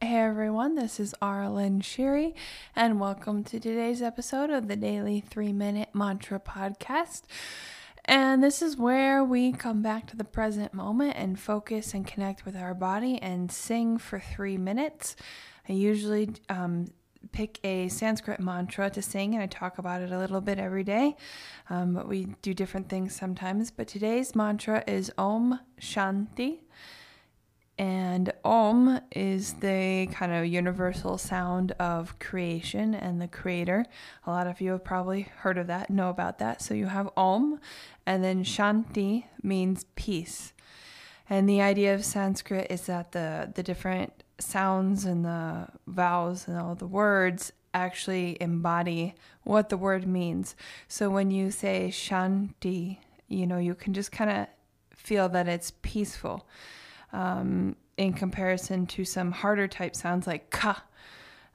Hey everyone, this is Aaralyn Shiri, and welcome to today's episode of the Daily 3 Minute Mantra Podcast. And this is where we come back to the present moment and focus and connect with our body and sing for three minutes. I usually um, pick a Sanskrit mantra to sing, and I talk about it a little bit every day. Um, but we do different things sometimes. But today's mantra is Om Shanti. And Om is the kind of universal sound of creation and the creator. A lot of you have probably heard of that, know about that. So you have Om, and then Shanti means peace. And the idea of Sanskrit is that the, the different sounds and the vowels and all the words actually embody what the word means. So when you say Shanti, you know, you can just kind of feel that it's peaceful um, in comparison to some harder type sounds like ka.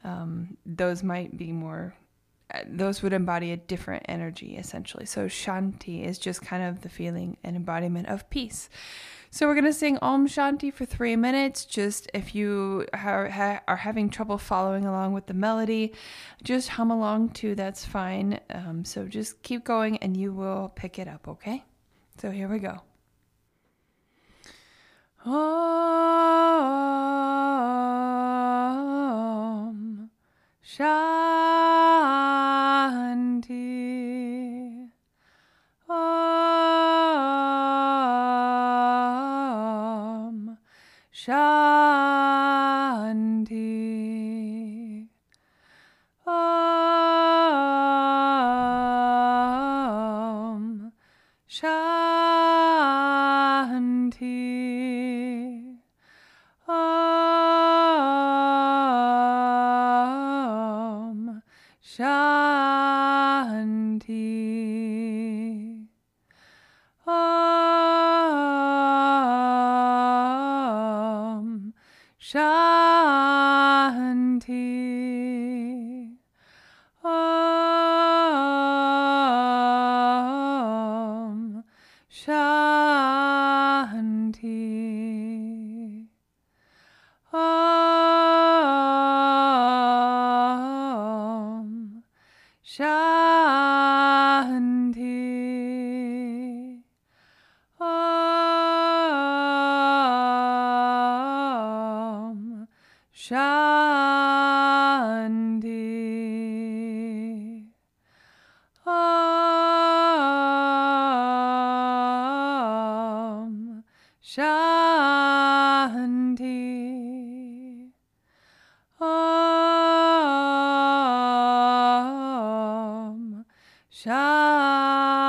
Um, those might be more, uh, those would embody a different energy essentially. So Shanti is just kind of the feeling and embodiment of peace. So we're going to sing Om Shanti for three minutes. Just if you are, are having trouble following along with the melody, just hum along too. That's fine. Um, so just keep going and you will pick it up, okay? So here we go. Om Shanti. Om Shanti. Shanti. Om Shanti. Shanti. Om Shanti. Om Shanti.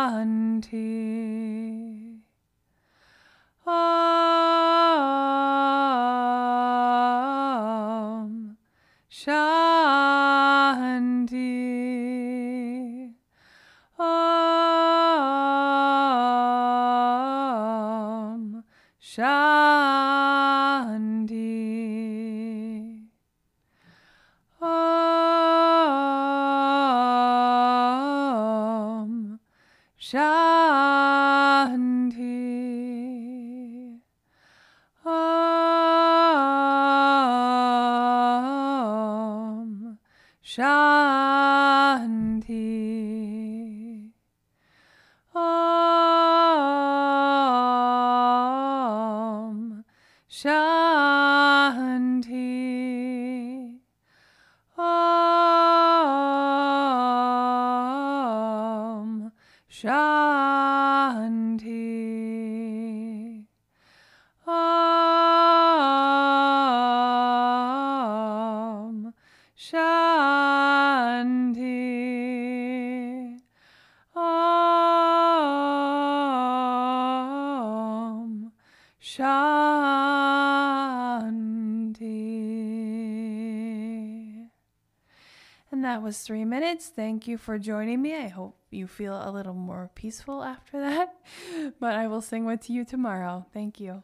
Shanti. Om Shanti. Om Shanti. Shanti. Om Shanti. Om Shanti. That was three minutes. Thank you for joining me. I hope you feel a little more peaceful after that. But I will sing with you tomorrow. Thank you.